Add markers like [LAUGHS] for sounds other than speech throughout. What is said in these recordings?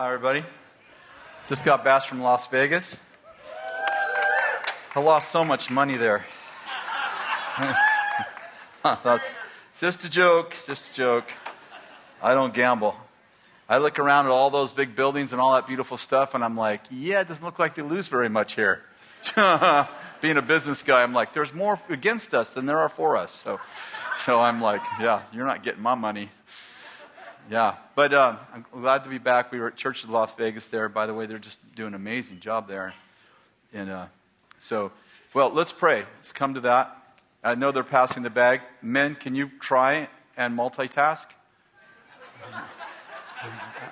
Hi, everybody. Just got back from Las Vegas. I lost so much money there. [LAUGHS] That's just a joke, just a joke. I don't gamble. I look around at all those big buildings and all that beautiful stuff, and I'm like, yeah, it doesn't look like they lose very much here. [LAUGHS] Being a business guy, I'm like, there's more against us than there are for us. So, so I'm like, yeah, you're not getting my money. Yeah, but uh, I'm glad to be back. We were at Church of Las Vegas there. By the way, they're just doing an amazing job there. And uh, so, well, let's pray. Let's come to that. I know they're passing the bag. Men, can you try and multitask?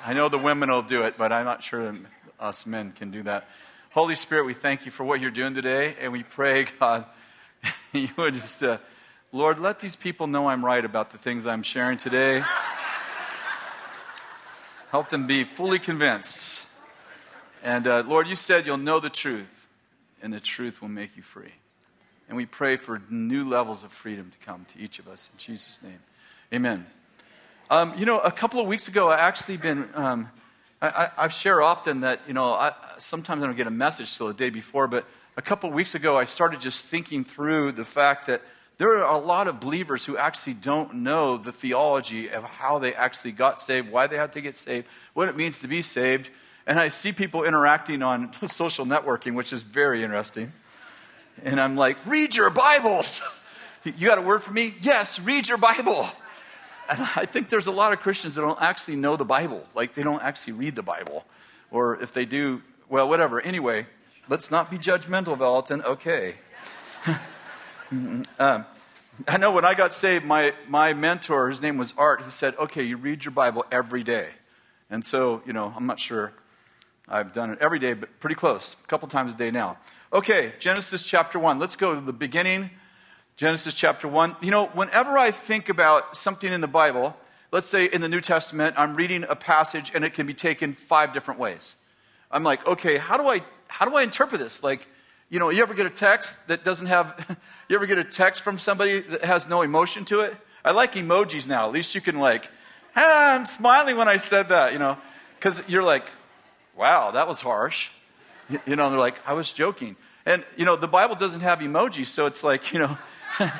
I know the women will do it, but I'm not sure us men can do that. Holy Spirit, we thank you for what you're doing today, and we pray, God, [LAUGHS] you would just, uh, Lord, let these people know I'm right about the things I'm sharing today. Help them be fully convinced. And uh, Lord, you said you'll know the truth, and the truth will make you free. And we pray for new levels of freedom to come to each of us. In Jesus' name, amen. Um, you know, a couple of weeks ago, I actually been. Um, I, I, share often that you know I, sometimes I don't get a message till the day before, but a couple of weeks ago, I started just thinking through the fact that there are a lot of believers who actually don't know the theology of how they actually got saved, why they had to get saved, what it means to be saved. And I see people interacting on [LAUGHS] social networking, which is very interesting. And I'm like, read your Bibles. [LAUGHS] You got a word for me? Yes, read your Bible. And I think there's a lot of Christians that don't actually know the Bible. Like, they don't actually read the Bible. Or if they do, well, whatever. Anyway, let's not be judgmental, Valentin. Okay. [LAUGHS] um, I know when I got saved, my, my mentor, his name was Art, he said, okay, you read your Bible every day. And so, you know, I'm not sure I've done it every day, but pretty close, a couple times a day now. Okay, Genesis chapter 1. Let's go to the beginning. Genesis chapter 1. You know, whenever I think about something in the Bible, let's say in the New Testament, I'm reading a passage and it can be taken five different ways. I'm like, okay, how do I how do I interpret this? Like, you know, you ever get a text that doesn't have, [LAUGHS] you ever get a text from somebody that has no emotion to it? I like emojis now. At least you can, like, ah, I'm smiling when I said that, you know, because you're like, wow, that was harsh. You, know, they're like, I was joking. And, you know, the Bible doesn't have emojis, so it's like, you know, [LAUGHS]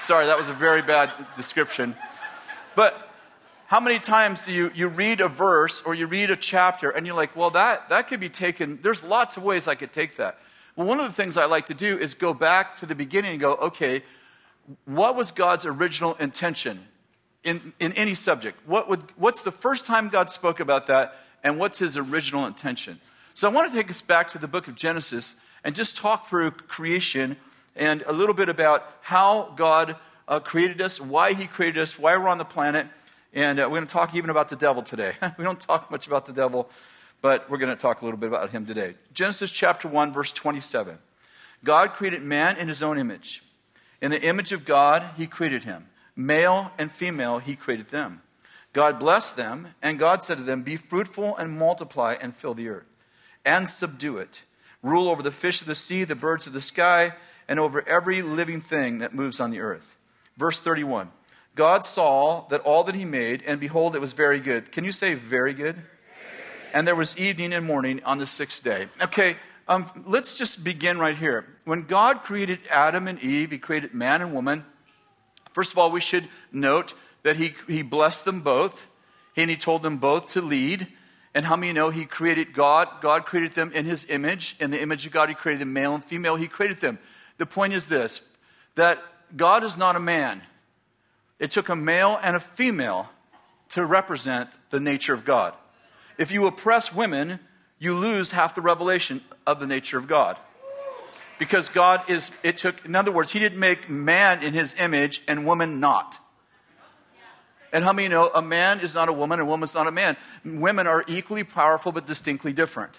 sorry, that was a very bad description. But how many times do you, you read a verse or you read a chapter and you're like, well, that, that could be taken, there's lots of ways I could take that. Well, one of the things I like to do is go back to the beginning and go, okay, what was God's original intention in, in any subject? What would, what's the first time God spoke about that, and what's his original intention? So I want to take us back to the book of Genesis and just talk through creation and a little bit about how God uh, created us, why he created us, why we're on the planet. And uh, we're going to talk even about the devil today. [LAUGHS] we don't talk much about the devil but we're going to talk a little bit about him today. Genesis chapter 1, verse 27. God created man in his own image. In the image of God, he created him. Male and female, he created them. God blessed them, and God said to them, Be fruitful and multiply and fill the earth, and subdue it. Rule over the fish of the sea, the birds of the sky, and over every living thing that moves on the earth. Verse 31. God saw that all that he made, and behold, it was very good. Can you say very good? And there was evening and morning on the sixth day. Okay, um, let's just begin right here. When God created Adam and Eve, He created man and woman. First of all, we should note that He, he blessed them both, and He told them both to lead. And how many know He created God? God created them in His image. In the image of God, He created them male and female. He created them. The point is this that God is not a man. It took a male and a female to represent the nature of God. If you oppress women, you lose half the revelation of the nature of God. Because God is, it took, in other words, He didn't make man in His image and woman not. And how many know a man is not a woman a woman's not a man? Women are equally powerful but distinctly different.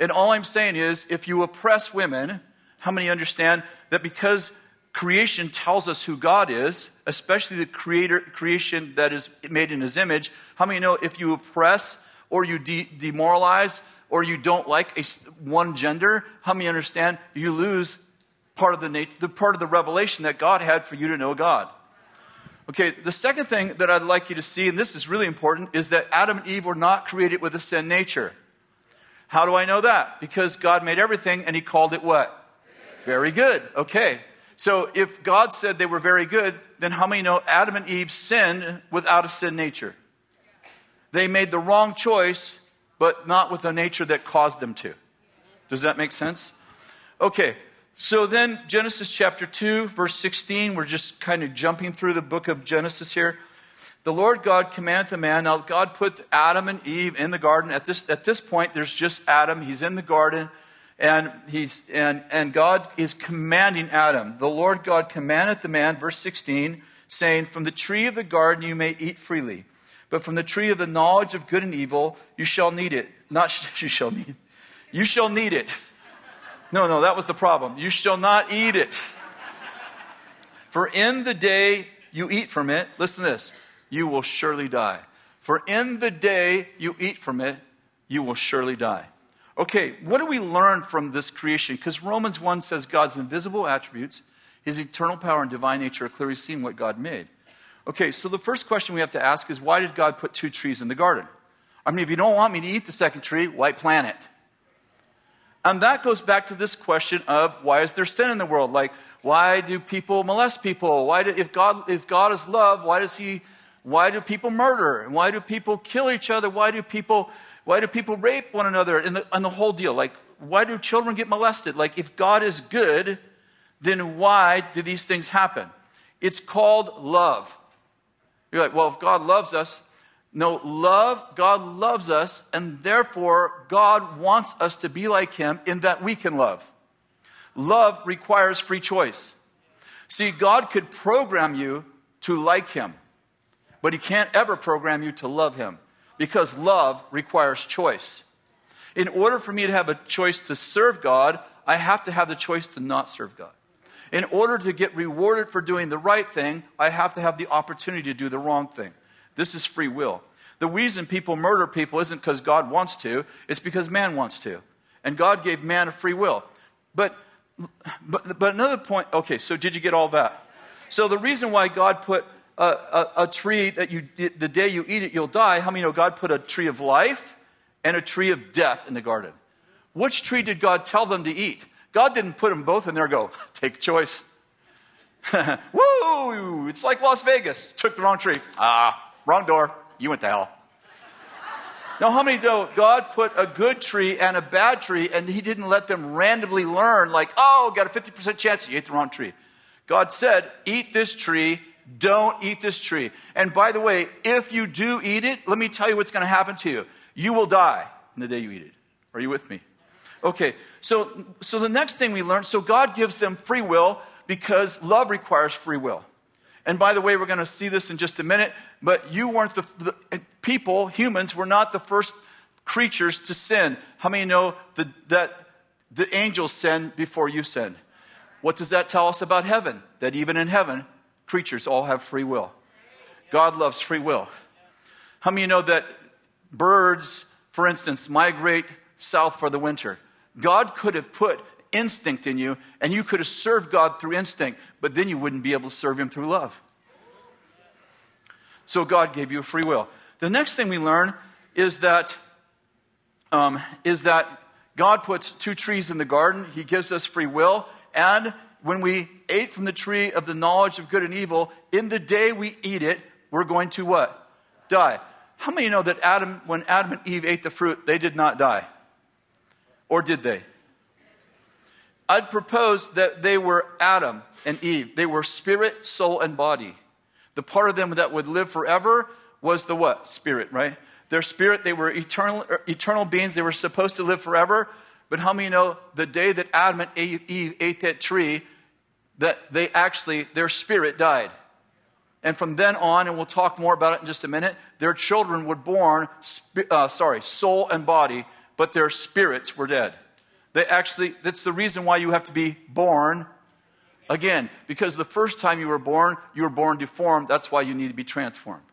And all I'm saying is, if you oppress women, how many understand that because creation tells us who God is, especially the creator, creation that is made in His image, how many know if you oppress or you de- demoralize or you don't like a, one gender, how many understand you lose part of the, nat- the part of the revelation that God had for you to know God? Okay, the second thing that I'd like you to see, and this is really important, is that Adam and Eve were not created with a sin nature. How do I know that? Because God made everything and He called it what? Very good. Okay. So if God said they were very good, then how many know Adam and Eve sinned without a sin nature? They made the wrong choice, but not with the nature that caused them to. Does that make sense? Okay, so then Genesis chapter 2, verse 16, we're just kind of jumping through the book of Genesis here. The Lord God commanded the man. Now, God put Adam and Eve in the garden. At this, at this point, there's just Adam. He's in the garden. And, he's, and, and God is commanding Adam. The Lord God commanded the man, verse 16, saying, From the tree of the garden you may eat freely, but from the tree of the knowledge of good and evil you shall need it. Not [LAUGHS] you shall need. You shall need it. No, no, that was the problem. You shall not eat it. For in the day you eat from it, listen to this, you will surely die. For in the day you eat from it, you will surely die. Okay, what do we learn from this creation? Because Romans 1 says God's invisible attributes, his eternal power and divine nature are clearly seen what God made. Okay, so the first question we have to ask is why did God put two trees in the garden? I mean, if you don't want me to eat the second tree, why plant it? And that goes back to this question of why is there sin in the world? Like, why do people molest people? Why do, if God if God is love, why does he why do people murder? And why do people kill each other? Why do people why do people rape one another? And the, and the whole deal. Like, why do children get molested? Like, if God is good, then why do these things happen? It's called love. You're like, well, if God loves us, no, love, God loves us, and therefore God wants us to be like Him in that we can love. Love requires free choice. See, God could program you to like Him, but He can't ever program you to love Him because love requires choice. In order for me to have a choice to serve God, I have to have the choice to not serve God. In order to get rewarded for doing the right thing, I have to have the opportunity to do the wrong thing. This is free will. The reason people murder people isn't because God wants to, it's because man wants to. And God gave man a free will. But, but, but another point, okay, so did you get all that? So the reason why God put a, a, a, tree that you, the day you eat it, you'll die. How many know God put a tree of life and a tree of death in the garden? Which tree did God tell them to eat? God didn't put them both in there go, take choice. [LAUGHS] Woo! It's like Las Vegas. Took the wrong tree. Ah, wrong door. You went to hell. Now, how many know God put a good tree and a bad tree, and He didn't let them randomly learn, like, oh, got a 50% chance you ate the wrong tree. God said, eat this tree don't eat this tree. And by the way, if you do eat it, let me tell you what's going to happen to you. You will die in the day you eat it. Are you with me? Okay, so, so the next thing we learn so God gives them free will because love requires free will. And by the way, we're going to see this in just a minute, but you weren't the, the people, humans, were not the first creatures to sin. How many know the, that the angels sin before you sin? What does that tell us about heaven? That even in heaven, creatures all have free will. God loves free will. How many know that birds, for instance, migrate south for the winter? God could have put instinct in you, and you could have served God through instinct, but then you wouldn't be able to serve Him through love. So God gave you a free will. The next thing we learn is that um, is that God puts two trees in the garden. He gives us free will, and when we ate from the tree of the knowledge of good and evil, in the day we eat it, we're going to what? Die. How many know that Adam, when Adam and Eve ate the fruit, they did not die? Or did they? I'd propose that they were Adam and Eve. They were spirit, soul, and body. The part of them that would live forever was the what? Spirit, right? Their spirit, they were eternal, eternal beings. They were supposed to live forever. But how many know the day that Adam and Eve ate that tree, that they actually, their spirit died? And from then on, and we'll talk more about it in just a minute, their children were born, uh, sorry, soul and body, but their spirits were dead. They actually, that's the reason why you have to be born again. Because the first time you were born, you were born deformed. That's why you need to be transformed.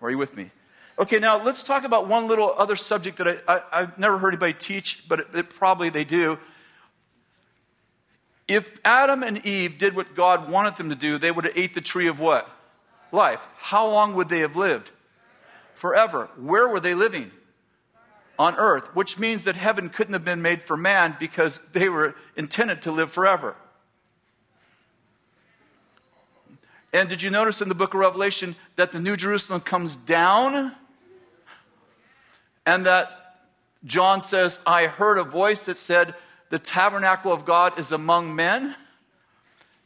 Are you with me? Okay, now let's talk about one little other subject that I, I, have never heard anybody teach, but it, it probably they do. If Adam and Eve did what God wanted them to do, they would have ate the tree of what? life, how long would they have lived? Forever. Where were they living? On earth, which means that heaven couldn't have been made for man because they were intended to live forever. And did you notice in the book of Revelation that the New Jerusalem comes down? And that John says, I heard a voice that said, The tabernacle of God is among men.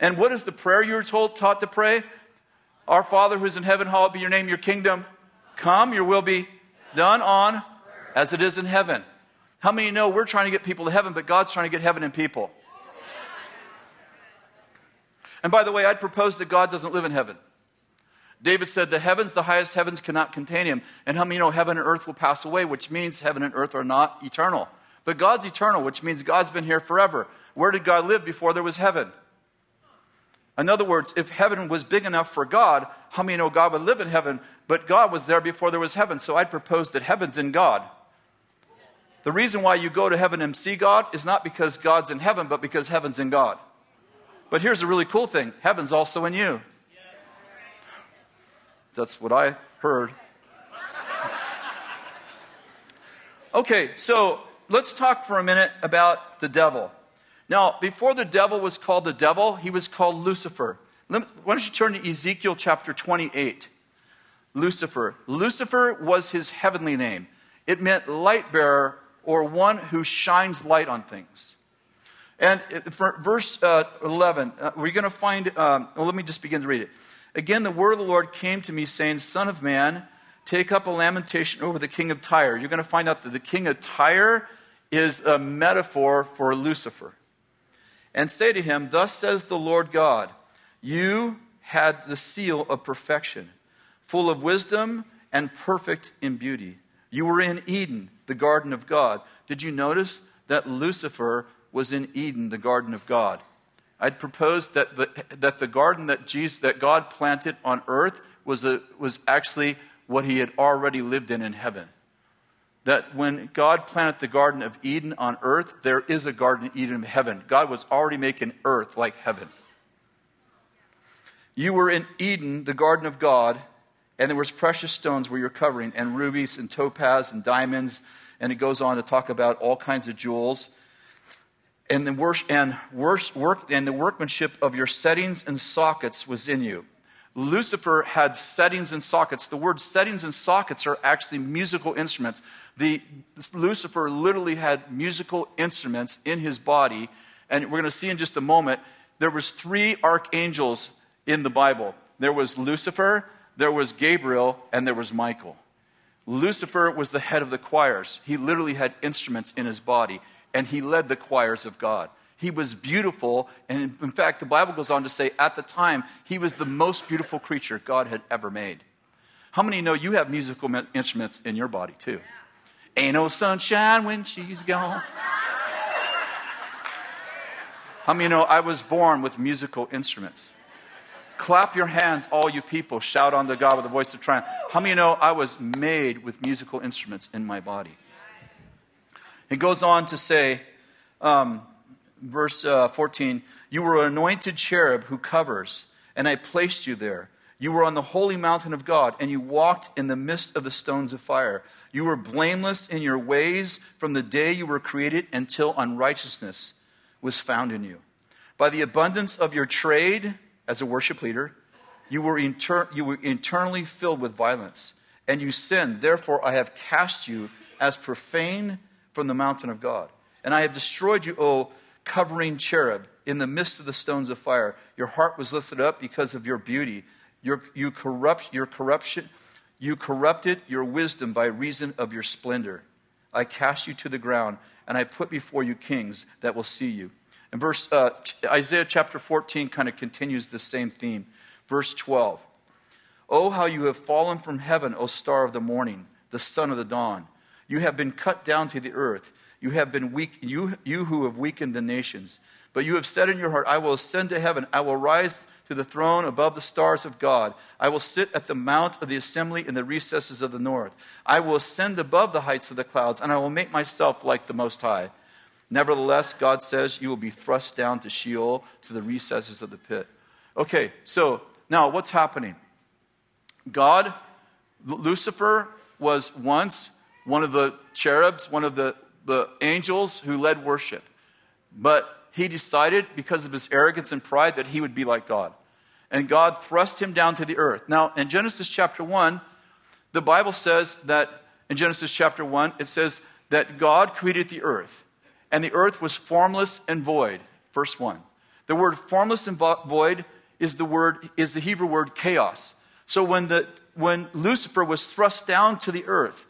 And what is the prayer you were told, taught to pray? Our Father who is in heaven, hallowed be your name, your kingdom come, your will be done on as it is in heaven. How many know we're trying to get people to heaven, but God's trying to get heaven in people? And by the way, I'd propose that God doesn't live in heaven. David said, The heavens, the highest heavens, cannot contain him. And how many know heaven and earth will pass away, which means heaven and earth are not eternal. But God's eternal, which means God's been here forever. Where did God live before there was heaven? In other words, if heaven was big enough for God, how many know God would live in heaven? But God was there before there was heaven. So I'd propose that heaven's in God. The reason why you go to heaven and see God is not because God's in heaven, but because heaven's in God. But here's a really cool thing heaven's also in you. That's what I heard. [LAUGHS] Okay, so let's talk for a minute about the devil. Now, before the devil was called the devil, he was called Lucifer. Why don't you turn to Ezekiel chapter 28? Lucifer. Lucifer was his heavenly name. It meant light bearer or one who shines light on things. And for verse uh, 11, uh, we're going to find, um, well, let me just begin to read it. Again, the word of the Lord came to me, saying, Son of man, take up a lamentation over the king of Tyre. You're going to find out that the king of Tyre is a metaphor for Lucifer. And say to him, Thus says the Lord God, You had the seal of perfection, full of wisdom and perfect in beauty. You were in Eden, the garden of God. Did you notice that Lucifer was in Eden, the garden of God. I'd propose that the, that the garden that, Jesus, that God planted on earth was, a, was actually what he had already lived in in heaven. That when God planted the Garden of Eden on earth, there is a Garden of Eden in heaven. God was already making earth like heaven. You were in Eden, the garden of God, and there was precious stones where you're covering, and rubies and topaz and diamonds, and it goes on to talk about all kinds of jewels and the, work, and, work, and the workmanship of your settings and sockets was in you. Lucifer had settings and sockets. The word settings and sockets are actually musical instruments. The, Lucifer literally had musical instruments in his body, and we're going to see in just a moment. There was three archangels in the Bible. There was Lucifer, there was Gabriel, and there was Michael. Lucifer was the head of the choirs. He literally had instruments in his body and he led the choirs of God. He was beautiful, and in fact, the Bible goes on to say at the time, he was the most beautiful creature God had ever made. How many know you have musical instruments in your body too? Ain't no sunshine when she's gone. How many know I was born with musical instruments? Clap your hands, all you people. Shout unto God with a voice of triumph. How many know I was made with musical instruments in my body? It goes on to say, um, verse uh, 14, You were an anointed cherub who covers, and I placed you there. You were on the holy mountain of God, and you walked in the midst of the stones of fire. You were blameless in your ways from the day you were created until unrighteousness was found in you. By the abundance of your trade as a worship leader, you were, inter- you were internally filled with violence, and you sinned. Therefore, I have cast you as profane from the mountain of God. And I have destroyed you, O covering cherub, in the midst of the stones of fire. Your heart was lifted up because of your beauty. Your, you corrupt your corruption. You corrupted your wisdom by reason of your splendor. I cast you to the ground, and I put before you kings that will see you. And verse uh, Isaiah chapter 14 kind of continues the same theme. Verse 12. Oh, how you have fallen from heaven, O star of the morning, the son of the dawn. You have been cut down to the earth. You have been weak, you, you who have weakened the nations. But you have said in your heart, I will ascend to heaven. I will rise to the throne above the stars of God. I will sit at the mount of the assembly in the recesses of the north. I will ascend above the heights of the clouds, and I will make myself like the Most High. Nevertheless, God says, you will be thrust down to Sheol, to the recesses of the pit. Okay, so now what's happening? God, Lucifer was once one of the cherubs, one of the, the angels who led worship. But he decided, because of his arrogance and pride, that he would be like God. And God thrust him down to the earth. Now, in Genesis chapter 1, the Bible says that, in Genesis chapter 1, it says that God created the earth, and the earth was formless and void. Verse 1. The word formless and void is the word is the Hebrew word chaos. So when the when Lucifer was thrust down to the earth,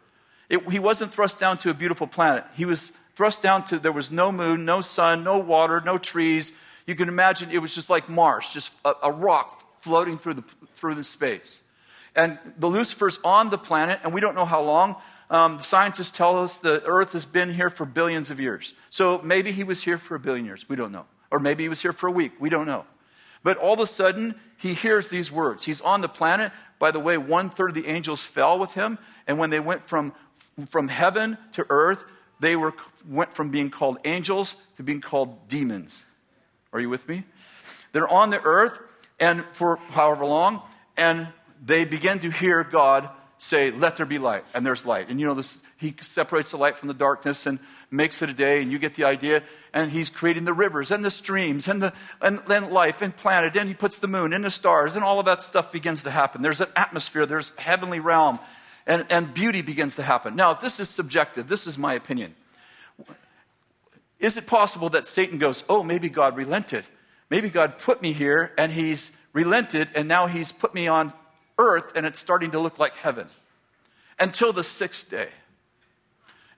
it, he wasn't thrust down to a beautiful planet. He was thrust down to there was no moon, no sun, no water, no trees. You can imagine it was just like Mars, just a, a rock floating through the through the space. And the Lucifer's on the planet, and we don't know how long. Um, the scientists tell us the Earth has been here for billions of years. So maybe he was here for a billion years. We don't know. Or maybe he was here for a week. We don't know. But all of a sudden, he hears these words. He's on the planet. By the way, one third of the angels fell with him. And when they went from, from heaven to earth, they were, went from being called angels to being called demons. Are you with me? They're on the earth, and for however long, and they begin to hear God say, Let there be light. And there's light. And you know, this, he separates the light from the darkness and makes it a day, and you get the idea. And he's creating the rivers and the streams and, the, and, and life and planet, and he puts the moon and the stars, and all of that stuff begins to happen. There's an atmosphere, there's heavenly realm, and, and beauty begins to happen. Now, this is subjective, this is my opinion. Is it possible that Satan goes, Oh, maybe God relented? Maybe God put me here and he's relented, and now he's put me on earth and it's starting to look like heaven until the sixth day.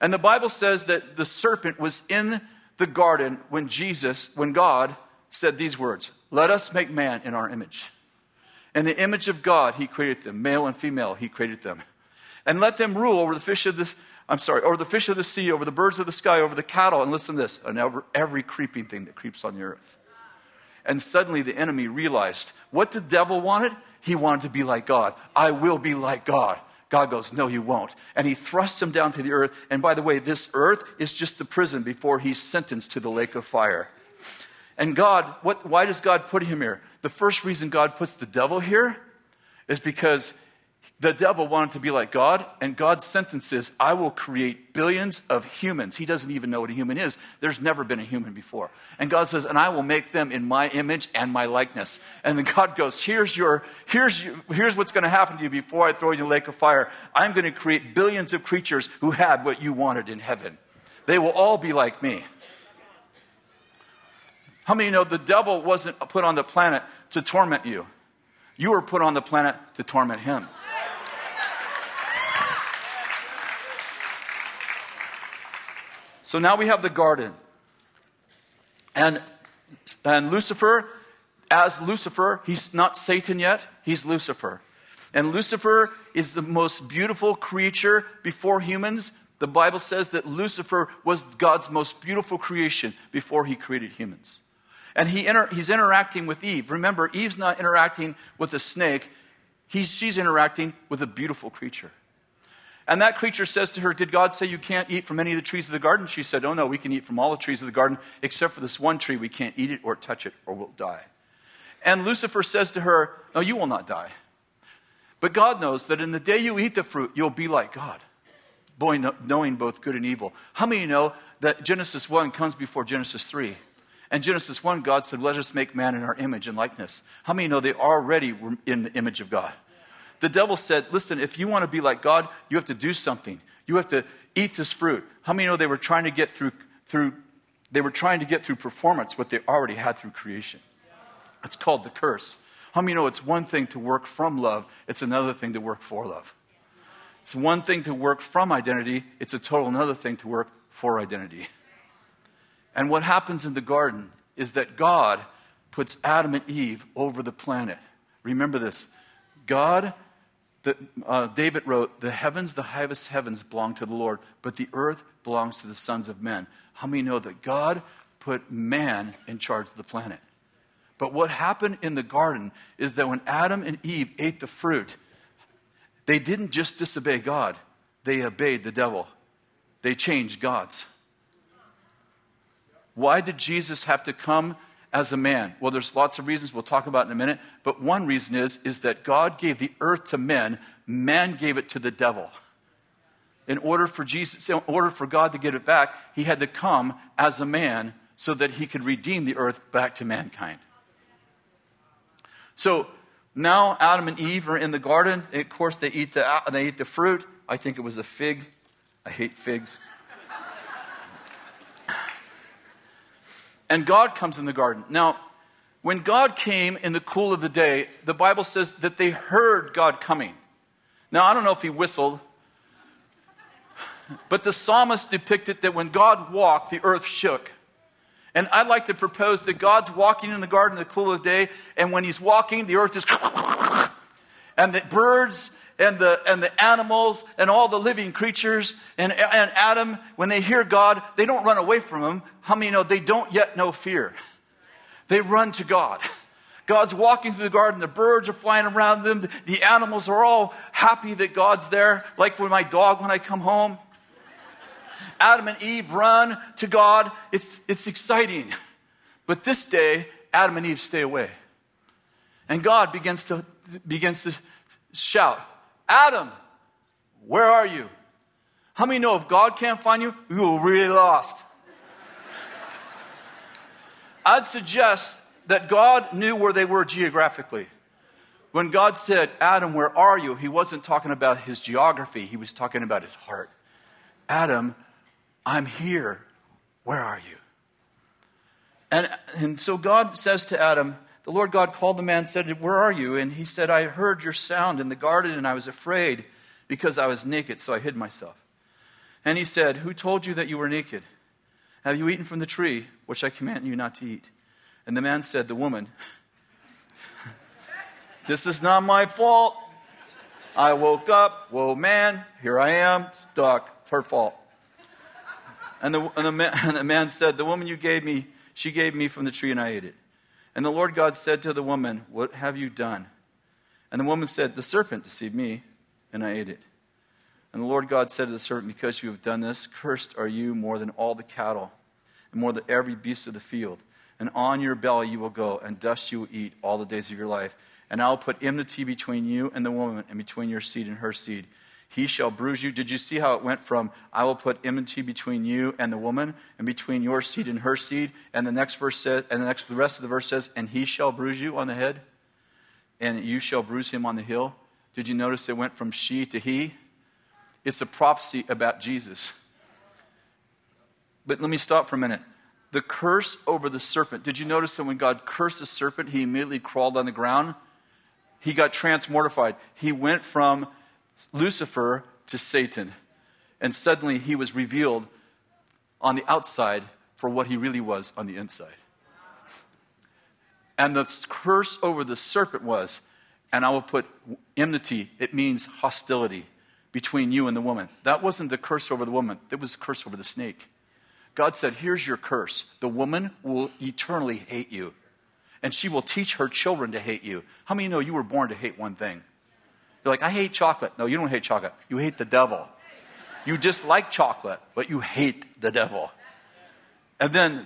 And the Bible says that the serpent was in the garden when Jesus, when God said these words Let us make man in our image. In the image of God, he created them, male and female, he created them. And let them rule over the fish of the, I'm sorry, over the fish of the sea, over the birds of the sky, over the cattle, and listen to this, and over every creeping thing that creeps on the earth. And suddenly the enemy realized what the devil wanted? He wanted to be like God. I will be like God. God goes, No, you won't. And he thrusts him down to the earth. And by the way, this earth is just the prison before he's sentenced to the lake of fire. And God, what, why does God put him here? The first reason God puts the devil here is because the devil wanted to be like God, and God's sentence is, I will create billions of humans. He doesn't even know what a human is. There's never been a human before. And God says, and I will make them in my image and my likeness. And then God goes, here's, your, here's, your, here's what's going to happen to you before I throw you in the lake of fire. I'm going to create billions of creatures who had what you wanted in heaven. They will all be like me. How many know the devil wasn't put on the planet to torment you? You were put on the planet to torment him. So now we have the garden. And, and Lucifer, as Lucifer, he's not Satan yet, he's Lucifer. And Lucifer is the most beautiful creature before humans. The Bible says that Lucifer was God's most beautiful creation before he created humans. And he inter- he's interacting with Eve. Remember, Eve's not interacting with a snake, he's, she's interacting with a beautiful creature. And that creature says to her, Did God say you can't eat from any of the trees of the garden? She said, Oh, no, we can eat from all the trees of the garden, except for this one tree. We can't eat it or touch it, or we'll die. And Lucifer says to her, No, you will not die. But God knows that in the day you eat the fruit, you'll be like God, knowing both good and evil. How many know that Genesis 1 comes before Genesis 3? And Genesis 1, God said, Let us make man in our image and likeness. How many know they already were in the image of God? The devil said, Listen, if you want to be like God, you have to do something. You have to eat this fruit. How many know they were trying to get through, through they were trying to get through performance what they already had through creation? It's called the curse. How many know it's one thing to work from love, it's another thing to work for love? It's one thing to work from identity, it's a total another thing to work for identity. And what happens in the garden is that God puts Adam and Eve over the planet. Remember this God uh, David wrote, The heavens, the highest heavens belong to the Lord, but the earth belongs to the sons of men. How many know that God put man in charge of the planet? But what happened in the garden is that when Adam and Eve ate the fruit, they didn't just disobey God, they obeyed the devil. They changed gods. Why did Jesus have to come as a man? Well, there's lots of reasons we'll talk about in a minute, but one reason is, is that God gave the earth to men, man gave it to the devil. In order for Jesus, in order for God to get it back, he had to come as a man so that he could redeem the earth back to mankind. So now Adam and Eve are in the garden. Of course, they eat the, they eat the fruit. I think it was a fig. I hate figs. And God comes in the garden. Now, when God came in the cool of the day, the Bible says that they heard God coming. Now, I don't know if he whistled, but the psalmist depicted that when God walked, the earth shook. And I'd like to propose that God's walking in the garden in the cool of the day, and when he's walking, the earth is [LAUGHS] and the birds and the, and the animals and all the living creatures and, and Adam, when they hear God, they don't run away from him. How many know they don't yet know fear? They run to God. God's walking through the garden, the birds are flying around them, the animals are all happy that God's there, like when my dog when I come home. Adam and Eve run to God. It's, it's exciting. But this day, Adam and Eve stay away. And God begins to, begins to shout, Adam, where are you? How many know if God can't find you, you will really lost? I'd suggest that God knew where they were geographically. When God said, Adam, where are you? He wasn't talking about his geography, he was talking about his heart. Adam, I'm here. Where are you? And, and so God says to Adam, the Lord God called the man and said, Where are you? And he said, I heard your sound in the garden and I was afraid because I was naked, so I hid myself. And he said, Who told you that you were naked? Have you eaten from the tree which I command you not to eat? And the man said, The woman, [LAUGHS] This is not my fault. I woke up, whoa, man, here I am, stuck. It's her fault. And the, and, the man, [LAUGHS] and the man said, The woman you gave me, she gave me from the tree, and I ate it. And the Lord God said to the woman, What have you done? And the woman said, The serpent deceived me, and I ate it. And the Lord God said to the serpent, Because you have done this, cursed are you more than all the cattle, and more than every beast of the field. And on your belly you will go, and dust you will eat all the days of your life. And I will put enmity between you and the woman, and between your seed and her seed he shall bruise you. Did you see how it went from, I will put enmity between you and the woman, and between your seed and her seed? And the next verse says, and the next the rest of the verse says, and he shall bruise you on the head, and you shall bruise him on the heel. Did you notice it went from she to he? It's a prophecy about Jesus. But let me stop for a minute. The curse over the serpent. Did you notice that when God cursed the serpent, he immediately crawled on the ground? He got transmortified. He went from Lucifer to Satan. And suddenly he was revealed on the outside for what he really was on the inside. And the curse over the serpent was, and I will put enmity, it means hostility between you and the woman. That wasn't the curse over the woman, it was the curse over the snake. God said, Here's your curse. The woman will eternally hate you, and she will teach her children to hate you. How many know you were born to hate one thing? You're like, I hate chocolate. No, you don't hate chocolate. You hate the devil. You dislike chocolate, but you hate the devil. And then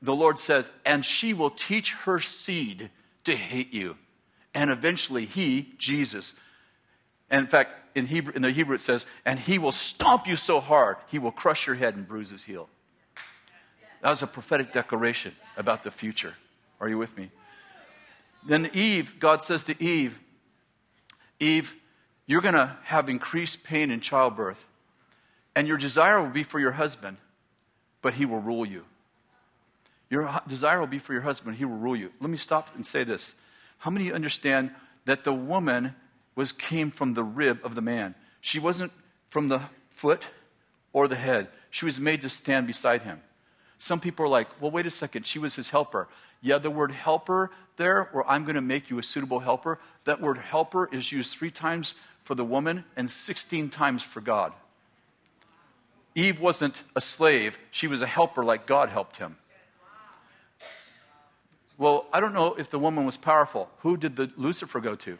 the Lord says, and she will teach her seed to hate you. And eventually, he, Jesus, and in fact, in, Hebrew, in the Hebrew it says, and he will stomp you so hard, he will crush your head and bruise his heel. That was a prophetic declaration about the future. Are you with me? Then Eve, God says to Eve, Eve, you're going to have increased pain in childbirth, and your desire will be for your husband, but he will rule you. Your desire will be for your husband, he will rule you. Let me stop and say this. How many of you understand that the woman was came from the rib of the man? She wasn't from the foot or the head. She was made to stand beside him. Some people are like, well, wait a second, she was his helper. Yeah, the word helper there, where I'm going to make you a suitable helper, that word helper is used three times for the woman and 16 times for God. Eve wasn't a slave, she was a helper like God helped him. Well, I don't know if the woman was powerful. Who did the Lucifer go to?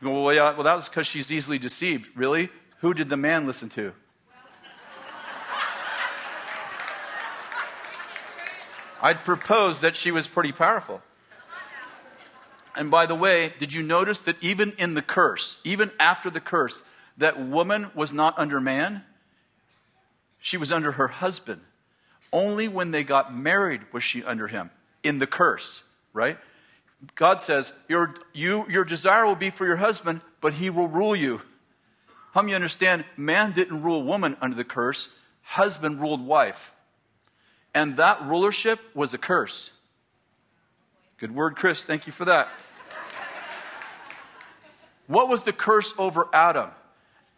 Well, yeah, well that was because she's easily deceived. Really? Who did the man listen to? I'd propose that she was pretty powerful. And by the way, did you notice that even in the curse, even after the curse, that woman was not under man? She was under her husband. Only when they got married was she under him in the curse, right? God says, your, you, your desire will be for your husband, but he will rule you. How many understand man didn't rule woman under the curse, husband ruled wife. And that rulership was a curse. Good word, Chris. Thank you for that. What was the curse over Adam?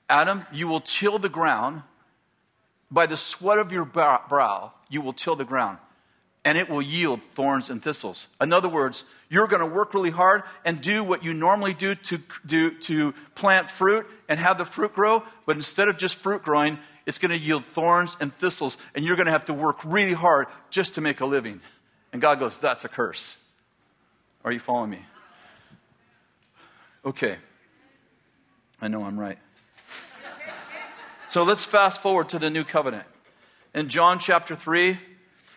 Adam, you will till the ground. By the sweat of your brow, you will till the ground, and it will yield thorns and thistles. In other words, you're going to work really hard and do what you normally do to, do to plant fruit and have the fruit grow, but instead of just fruit growing, it's going to yield thorns and thistles, and you're going to have to work really hard just to make a living. And God goes, That's a curse. Are you following me? Okay. I know I'm right. So let's fast forward to the new covenant. In John chapter 3,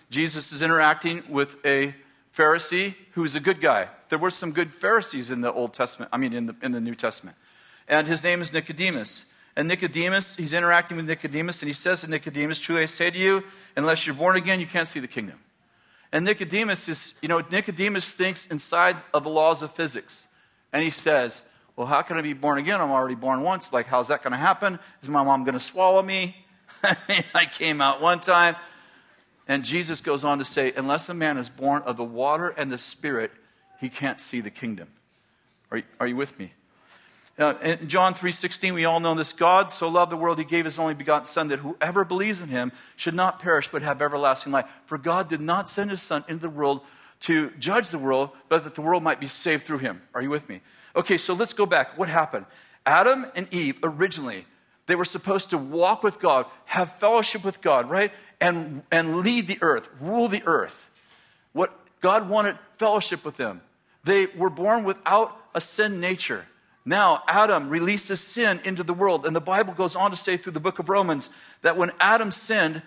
Jesus is interacting with a Pharisee who's a good guy. There were some good Pharisees in the Old Testament, I mean, in the, in the New Testament. And his name is Nicodemus. And Nicodemus, he's interacting with Nicodemus, and he says to Nicodemus, Truly I say to you, unless you're born again, you can't see the kingdom. And Nicodemus is, you know, Nicodemus thinks inside of the laws of physics. And he says, Well, how can I be born again? I'm already born once. Like, how's that going to happen? Is my mom going to swallow me? [LAUGHS] I came out one time. And Jesus goes on to say, Unless a man is born of the water and the Spirit, he can't see the kingdom. Are you, are you with me? Uh, in John 3:16, we all know this. God so loved the world, he gave his only begotten Son, that whoever believes in him should not perish, but have everlasting life. For God did not send his Son into the world to judge the world, but that the world might be saved through him. Are you with me? Okay, so let's go back. What happened? Adam and Eve originally, they were supposed to walk with God, have fellowship with God, right? And, and lead the earth, rule the earth. What God wanted fellowship with them. They were born without a sin nature. Now, Adam releases sin into the world. And the Bible goes on to say through the book of Romans that when Adam sinned,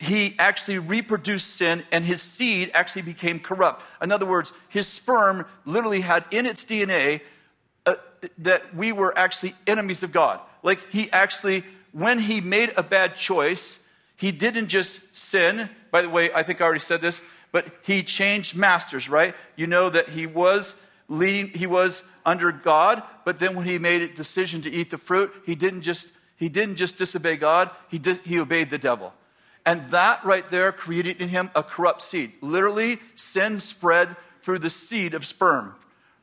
he actually reproduced sin and his seed actually became corrupt. In other words, his sperm literally had in its DNA uh, that we were actually enemies of God. Like he actually, when he made a bad choice, he didn't just sin. By the way, I think I already said this, but he changed masters, right? You know that he was leading, he was under God, but then when he made a decision to eat the fruit, he didn't just, he didn't just disobey God, he, did, he obeyed the devil. And that right there created in him a corrupt seed. Literally, sin spread through the seed of sperm.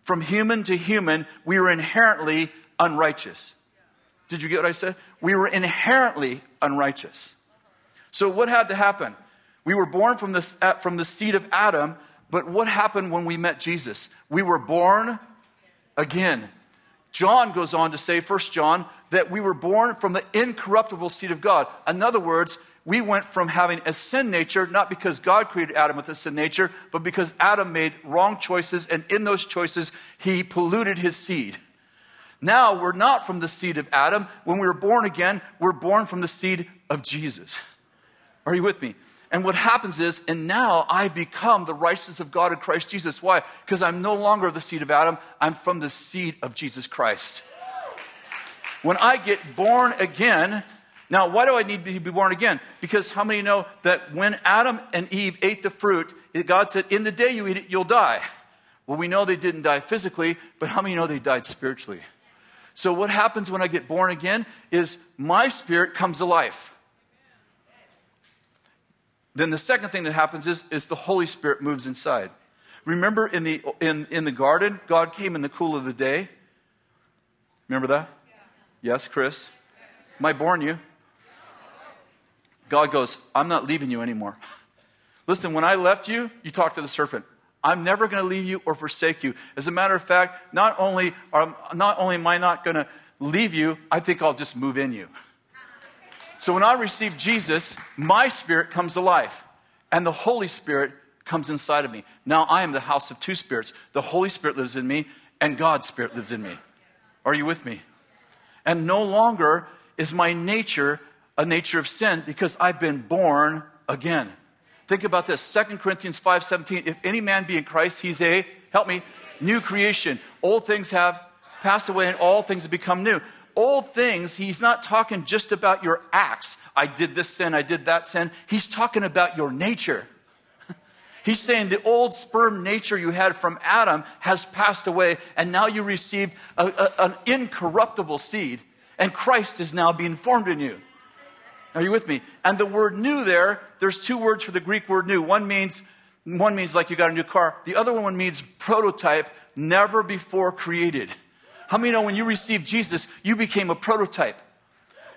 From human to human, we were inherently unrighteous. Did you get what I said? We were inherently unrighteous. So, what had to happen? We were born from the, from the seed of Adam, but what happened when we met Jesus? We were born again. John goes on to say, First John, that we were born from the incorruptible seed of God. In other words, we went from having a sin nature, not because God created Adam with a sin nature, but because Adam made wrong choices, and in those choices, he polluted his seed. Now we're not from the seed of Adam. When we were born again, we're born from the seed of Jesus. Are you with me? And what happens is, and now I become the righteousness of God in Christ Jesus. Why? Because I'm no longer the seed of Adam, I'm from the seed of Jesus Christ. When I get born again, now why do I need to be born again? Because how many know that when Adam and Eve ate the fruit, God said, In the day you eat it, you'll die. Well, we know they didn't die physically, but how many know they died spiritually? So, what happens when I get born again is my spirit comes alive. Then the second thing that happens is, is the Holy Spirit moves inside. Remember in the, in, in the garden, God came in the cool of the day? Remember that? Yeah. Yes, Chris? Am I boring you? God goes, I'm not leaving you anymore. [LAUGHS] Listen, when I left you, you talked to the serpent. I'm never going to leave you or forsake you. As a matter of fact, not only, are, not only am I not going to leave you, I think I'll just move in you. [LAUGHS] So when I receive Jesus, my spirit comes to life, and the Holy Spirit comes inside of me. Now I am the house of two spirits. The Holy Spirit lives in me, and God's Spirit lives in me. Are you with me? And no longer is my nature a nature of sin because I've been born again. Think about this 2 Corinthians 5:17. If any man be in Christ, he's a, help me, new creation. Old things have passed away and all things have become new. Old things, he's not talking just about your acts. I did this sin, I did that sin. He's talking about your nature. [LAUGHS] He's saying the old sperm nature you had from Adam has passed away, and now you receive a, a, an incorruptible seed, and Christ is now being formed in you. Are you with me? And the word new there, there's two words for the Greek word new. One means one means like you got a new car. The other one means prototype, never before created. [LAUGHS] How many know when you received Jesus, you became a prototype?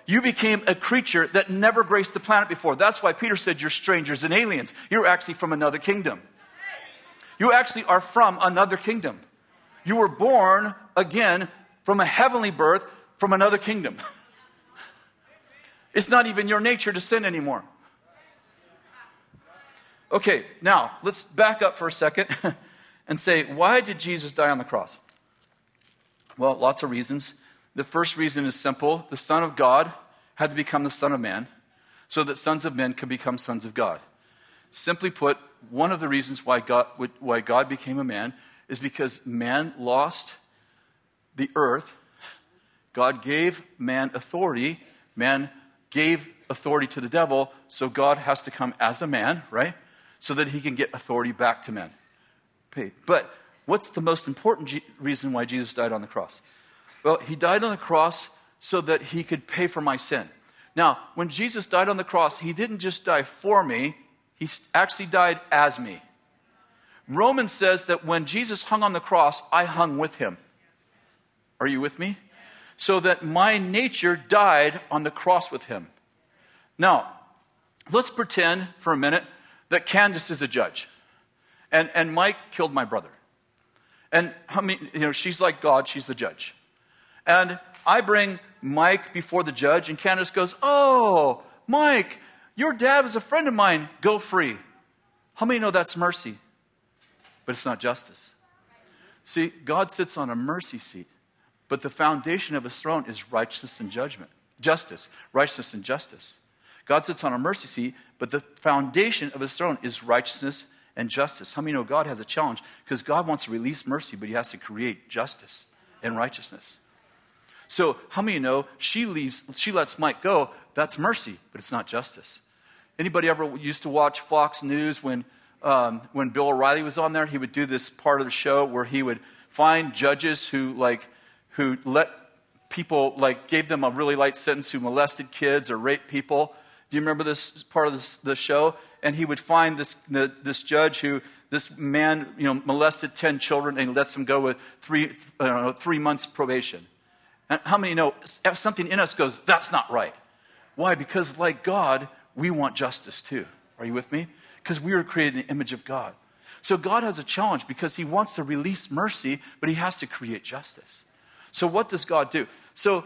You became a creature that never graced the planet before. That's why Peter said you're strangers and aliens. You're actually from another kingdom. You actually are from another kingdom. You were born again from a heavenly birth from another kingdom. [LAUGHS] It's not even your nature to sin anymore. Okay, now let's back up for a second [LAUGHS] and say, why did Jesus die on the cross? Well, lots of reasons. The first reason is simple the Son of God had to become the Son of Man so that sons of men could become sons of God. Simply put, one of the reasons why God, why God became a man is because man lost the earth. God gave man authority. Man gave authority to the devil, so God has to come as a man, right? So that he can get authority back to men. But what's the most important G- reason why Jesus died on the cross? Well, he died on the cross so that he could pay for my sin. Now, when Jesus died on the cross, he didn't just die for me, he actually died as me. Romans says that when Jesus hung on the cross, I hung with him. Are you with me? so that my nature died on the cross with him. Now, let's pretend for a minute that Candace is a judge and, and Mike killed my brother. And I mean, you know, she's like God, she's the judge. And I bring Mike before the judge, and Candace goes, Oh, Mike, your dad is a friend of mine, go free. How many know that's mercy? But it's not justice. See, God sits on a mercy seat. But the foundation of his throne is righteousness and judgment. Justice, righteousness and justice. God sits on a mercy seat, but the foundation of his throne is righteousness and justice. How many know God has a challenge? Because God wants to release mercy, but he has to create justice and righteousness. So, how many know she leaves, she lets Mike go? That's mercy, but it's not justice. Anybody ever used to watch Fox News when, um, when Bill O'Reilly was on there? He would do this part of the show where he would find judges who, like, who let people, like, gave them a really light sentence who molested kids or raped people. Do you remember this part of the show? And he would find this, this judge who, this man, you know, molested 10 children and he lets them go with three, know, three months probation. And how many know something in us goes, that's not right? Why? Because, like God, we want justice too. Are you with me? Because we were created in the image of God. So God has a challenge because he wants to release mercy, but he has to create justice. So what does God do? So,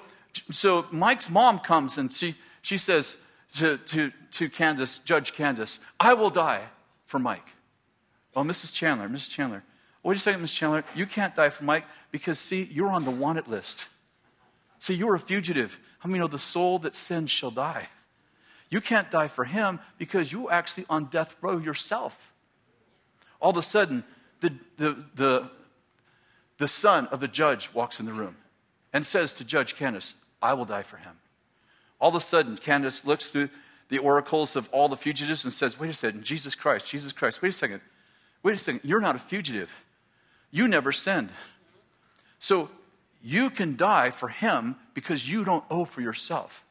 so Mike's mom comes and she, she says to, to, to Candace, Judge Candace, I will die for Mike. Oh, Mrs. Chandler, Mrs. Chandler. Wait a second, Mrs. Chandler. You can't die for Mike because, see, you're on the wanted list. See, you're a fugitive. How I many know the soul that sins shall die? You can't die for him because you're actually on death row yourself. All of a sudden, the, the, the, the son of the judge walks in the room and says to Judge Candace, I will die for him. All of a sudden, Candace looks through the oracles of all the fugitives and says, Wait a second, Jesus Christ, Jesus Christ, wait a second, wait a second, you're not a fugitive. You never sinned. So you can die for him because you don't owe for yourself.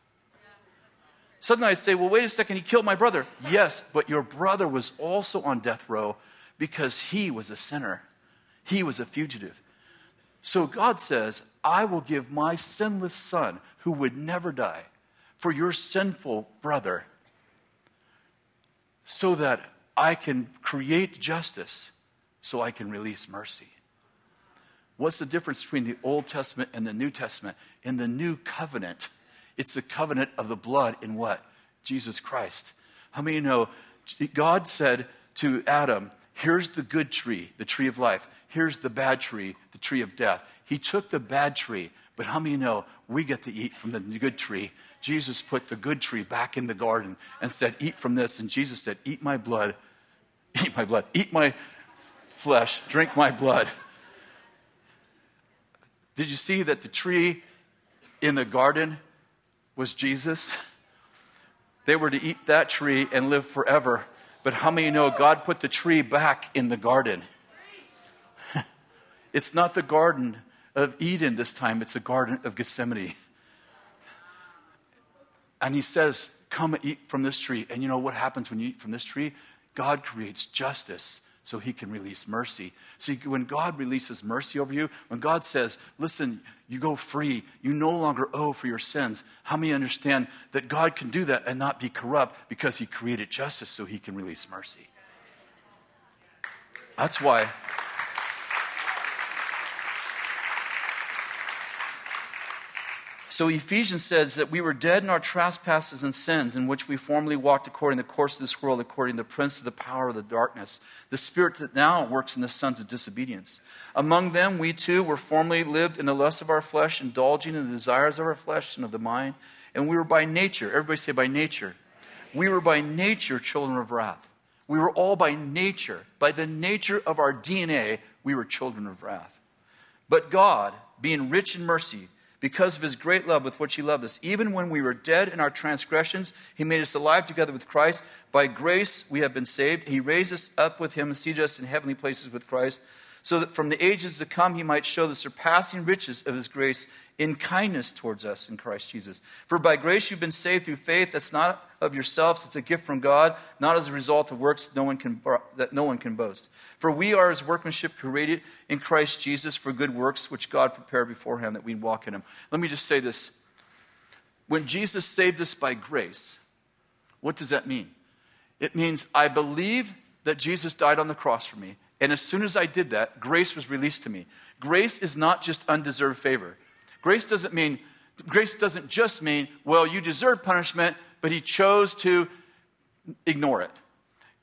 Suddenly I say, Well, wait a second, he killed my brother. Yes, but your brother was also on death row because he was a sinner, he was a fugitive. So God says, I will give my sinless son, who would never die, for your sinful brother, so that I can create justice, so I can release mercy. What's the difference between the Old Testament and the New Testament? In the new covenant, it's the covenant of the blood in what? Jesus Christ. How many you know God said to Adam, Here's the good tree, the tree of life. Here's the bad tree, the tree of death. He took the bad tree, but how many know we get to eat from the good tree? Jesus put the good tree back in the garden and said, Eat from this. And Jesus said, Eat my blood, Eat my blood. Eat my flesh. Drink my blood. Did you see that the tree in the garden was Jesus? They were to eat that tree and live forever. But how many know God put the tree back in the garden? [LAUGHS] it's not the garden of Eden this time, it's the garden of Gethsemane. And he says, Come eat from this tree. And you know what happens when you eat from this tree? God creates justice so he can release mercy. See, when God releases mercy over you, when God says, listen, you go free, you no longer owe for your sins, how many understand that God can do that and not be corrupt because he created justice so he can release mercy? That's why So Ephesians says that we were dead in our trespasses and sins, in which we formerly walked according to the course of this world, according to the prince of the power of the darkness, the spirit that now works in the sons of disobedience. Among them, we too were formerly lived in the lust of our flesh, indulging in the desires of our flesh and of the mind, and we were by nature, everybody say by nature, we were by nature children of wrath. We were all by nature, by the nature of our DNA, we were children of wrath. But God, being rich in mercy, because of his great love with which he loved us. Even when we were dead in our transgressions, he made us alive together with Christ. By grace we have been saved. He raised us up with him and seated us in heavenly places with Christ, so that from the ages to come he might show the surpassing riches of his grace in kindness towards us in Christ Jesus. For by grace you've been saved through faith. That's not of yourselves, it's a gift from God, not as a result of works that no one can, that no one can boast. For we are his workmanship created in Christ Jesus for good works, which God prepared beforehand that we'd walk in Him. Let me just say this. When Jesus saved us by grace, what does that mean? It means I believe that Jesus died on the cross for me. And as soon as I did that, grace was released to me. Grace is not just undeserved favor. Grace doesn't mean, grace doesn't just mean, well, you deserve punishment, but he chose to ignore it.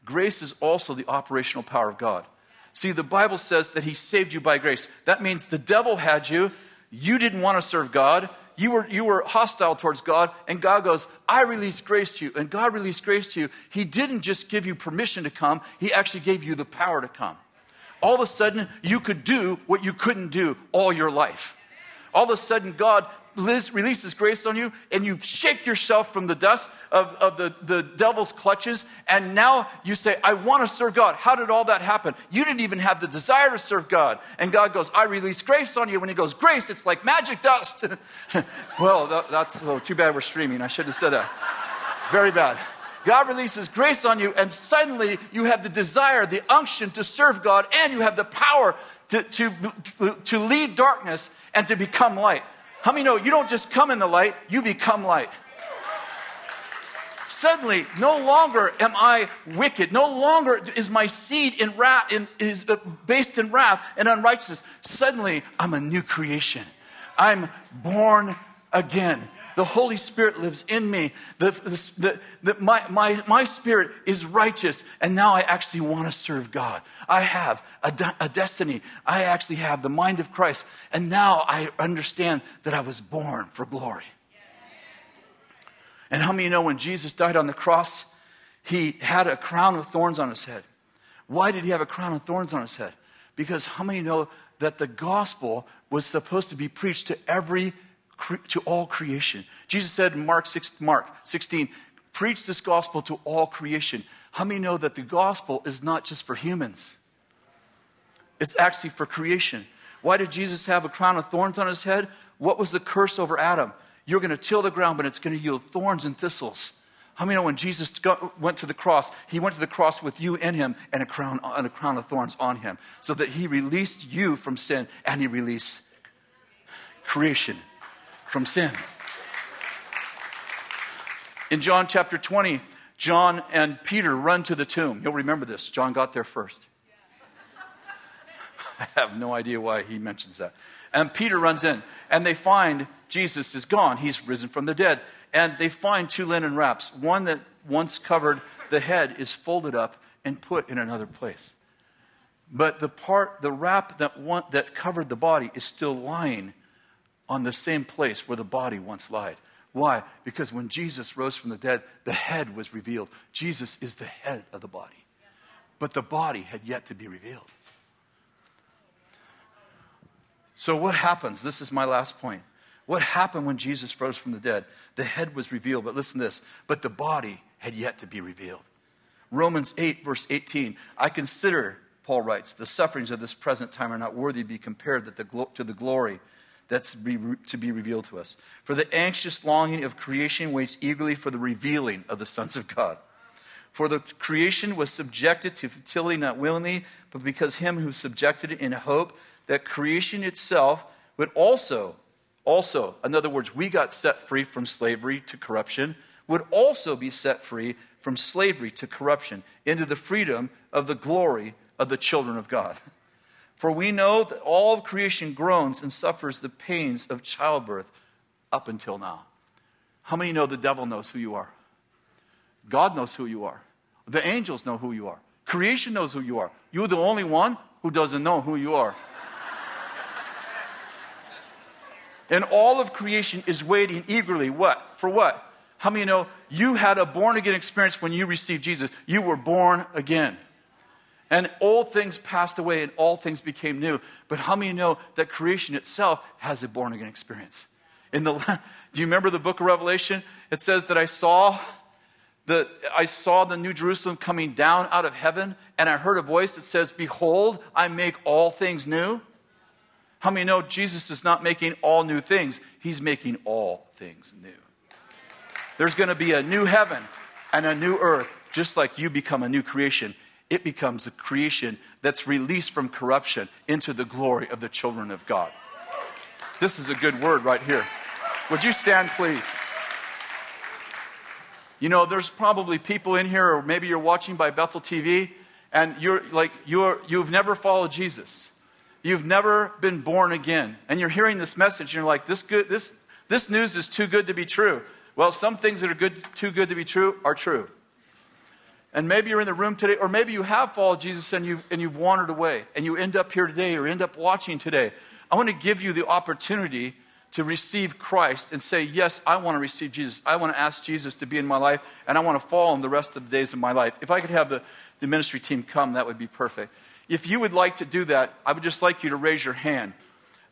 Grace is also the operational power of God. See, the Bible says that he saved you by grace. That means the devil had you, you didn't want to serve God, you were, you were hostile towards God, and God goes, I release grace to you. And God released grace to you. He didn't just give you permission to come, He actually gave you the power to come. All of a sudden, you could do what you couldn't do all your life. All of a sudden God releases grace on you and you shake yourself from the dust of, of the, the devil's clutches and now you say i want to serve god. How did all that happen? You didn't even have the desire to serve god. And god goes i release grace on you. When he goes grace it's like magic dust. [LAUGHS] Well that, that's oh, too bad we're streaming. I shouldn't have said that. Very bad God releases grace on you, and suddenly you have the desire, the unction to serve God, and you have the power to, to, to leave darkness and to become light. How many know you don't just come in the light, you become light? Suddenly, no longer am I wicked. No longer is my seed in wrath, in, is uh, based in wrath and unrighteousness. Suddenly, I'm a new creation. I'm born again. The Holy Spirit lives in me. The, the, the, my, my, my spirit is righteous, and now I actually want to serve God. I have a, a destiny. I actually have the mind of Christ, and now I understand that I was born for glory. And how many know when Jesus died on the cross, he had a crown of thorns on his head? Why did he have a crown of thorns on his head? Because how many know that the gospel was supposed to be preached to every to all creation. Jesus said in Mark, 6, Mark 16, preach this gospel to all creation. How many know that the gospel is not just for humans? It's actually for creation. Why did Jesus have a crown of thorns on his head? What was the curse over Adam? You're going to till the ground, but it's going to yield thorns and thistles. How many know when Jesus got, went to the cross, he went to the cross with you in him and a crown and a crown of thorns on him, so that he released you from sin and he released creation from sin. In John chapter 20, John and Peter run to the tomb. You'll remember this. John got there first. [LAUGHS] I have no idea why he mentions that. And Peter runs in, and they find Jesus is gone. He's risen from the dead. And they find two linen wraps. One that once covered the head is folded up and put in another place. But the part, the wrap that, one, that covered the body is still lying on the same place where the body once lied. Why? Because when Jesus rose from the dead, the head was revealed. Jesus is the head of the body. but the body had yet to be revealed. So, what happens? This is my last point. What happened when Jesus rose from the dead? The head was revealed, but listen to this, but the body had yet to be revealed. Romans 8, verse 18. I consider, Paul writes, the sufferings of this present time are not worthy to be compared to the glory that's to be revealed to us. For the anxious longing of creation waits eagerly for the revealing of the sons of God. For the creation was subjected to futility not willingly, but because him who subjected it in hope that creation itself would also, also, in other words, we got set free from slavery to corruption, would also be set free from slavery to corruption into the freedom of the glory of the children of God. [LAUGHS] For we know that all of creation groans and suffers the pains of childbirth up until now. How many know the devil knows who you are? God knows who you are. The angels know who you are. Creation knows who you are. You're the only one who doesn't know who you are. and all of creation is waiting eagerly. What? For what? How many know you had a born again experience when you received Jesus? You were born again. And old things passed away and all things became new. But how many know that creation itself has a born again experience? In the, [LAUGHS] do you remember the book of Revelation? It says that I saw the, I saw the New Jerusalem coming down out of heaven, and I heard a voice that says, Behold, I make all things new. How many know Jesus is not making all new things? He's making all things new. There's going to be a new heaven and a new earth, just like you become a new creation. It becomes a creation that's released from corruption into the glory of the children of God. This is a good word right here. Would you stand, please? You know, there's probably people in here, or maybe you're watching by Bethel TV, and you're like, you're, you've never followed Jesus. You've never been born again. And you're hearing this message, and you're like, this, good, this, this news is too good to be true. Well, some things that are good, too good to be true are true. And maybe you're in the room today, or maybe you have followed Jesus and you've, and you've wandered away, and you end up here today or end up watching today. I want to give you the opportunity to receive Christ and say, Yes, I want to receive Jesus. I want to ask Jesus to be in my life, and I want to follow him the rest of the days of my life. If I could have the, the ministry team come, that would be perfect. If you would like to do that, I would just like you to raise your hand.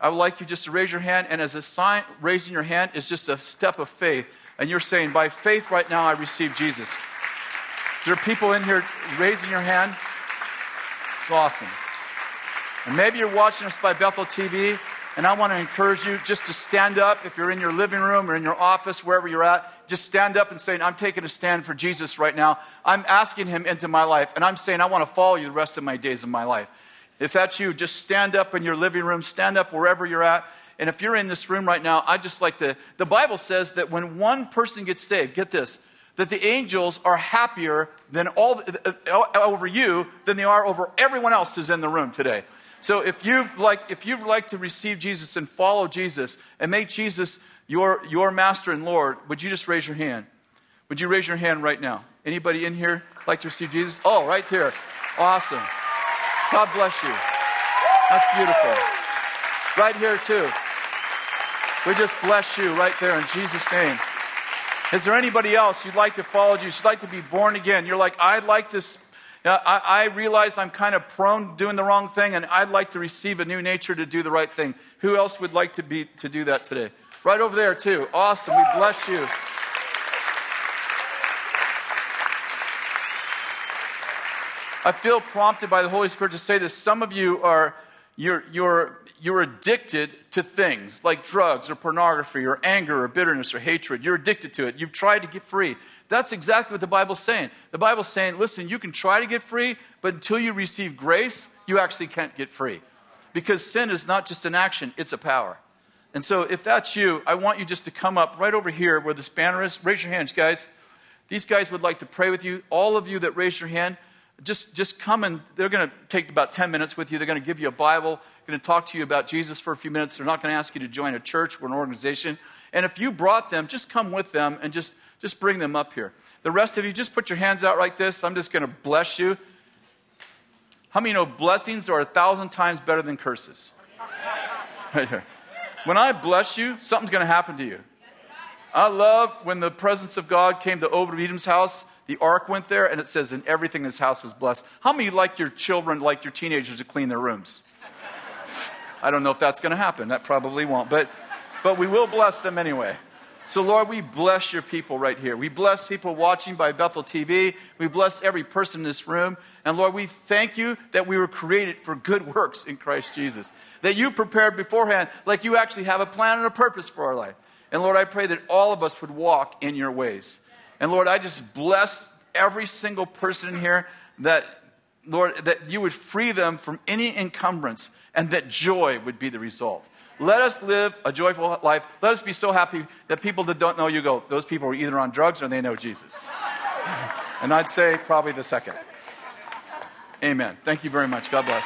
I would like you just to raise your hand, and as a sign, raising your hand is just a step of faith. And you're saying, By faith right now, I receive Jesus. Is there people in here raising your hand? It's Awesome. And maybe you're watching us by Bethel TV and I want to encourage you just to stand up if you're in your living room or in your office, wherever you're at. Just stand up and say, I'm taking a stand for Jesus right now. I'm asking him into my life. And I'm saying, I want to follow you the rest of my days of my life. If that's you, just stand up in your living room, stand up wherever you're at. And if you're in this room right now, I just like to. The Bible says that when one person gets saved, get this, that the angels are happier than all over you than they are over everyone else who's in the room today. So if you like, if you'd like to receive Jesus and follow Jesus and make Jesus your, your master and Lord, would you just raise your hand? Would you raise your hand right now? Anybody in here like to receive Jesus? Oh, right there. Awesome. God bless you. That's beautiful. Right here, too. We just bless you right there in Jesus' name. Is there anybody else you'd like to follow Jesus? You'd like to be born again? You're like, I'd like this I, I realize I'm kind of prone to doing the wrong thing, and I'd like to receive a new nature to do the right thing. Who else would like to, be, to do that today? Right over there, too. Awesome. We bless you. I feel prompted by the Holy Spirit to say this. Some of you are you're, you're, you're addicted to things like drugs or pornography or anger or bitterness or hatred. You're addicted to it. You've tried to get free. That's exactly what the Bible's saying. The Bible's saying, listen, you can try to get free, but until you receive grace, you actually can't get free. Because sin is not just an action, it's a power. And so if that's you, I want you just to come up right over here where this banner is. Raise your hands, guys. These guys would like to pray with you. All of you that raise your hand, just, just come and they're going to take about 10 minutes with you. They're going to give you a Bible, going to talk to you about Jesus for a few minutes. They're not going to ask you to join a church or an organization. And if you brought them, just come with them and just just bring them up here. The rest of you, just put your hands out like this. I'm just going to bless you. How many know blessings are a thousand times better than curses? [LAUGHS] Right here. When I bless you, something's going to happen to you. I love when the presence of God came to Obed Edom's house. The ark went there, and it says, and everything in his house was blessed. How many like your children, like your teenagers, to clean their rooms? I don't know if that's going to happen. That probably won't. But, but we will bless them anyway. So, Lord, we bless your people right here. We bless people watching by Bethel TV. We bless every person in this room. And, Lord, we thank you that we were created for good works in Christ Jesus. That you prepared beforehand, like you actually have a plan and a purpose for our life. And, Lord, I pray that all of us would walk in your ways. And, Lord, I just bless every single person in here that, Lord, that you would free them from any encumbrance and that joy would be the result. Let us live a joyful life. Let us be so happy that people that don't know you go, those people are either on drugs or they know Jesus. And I'd say probably the second. Amen. Thank you very much. God bless.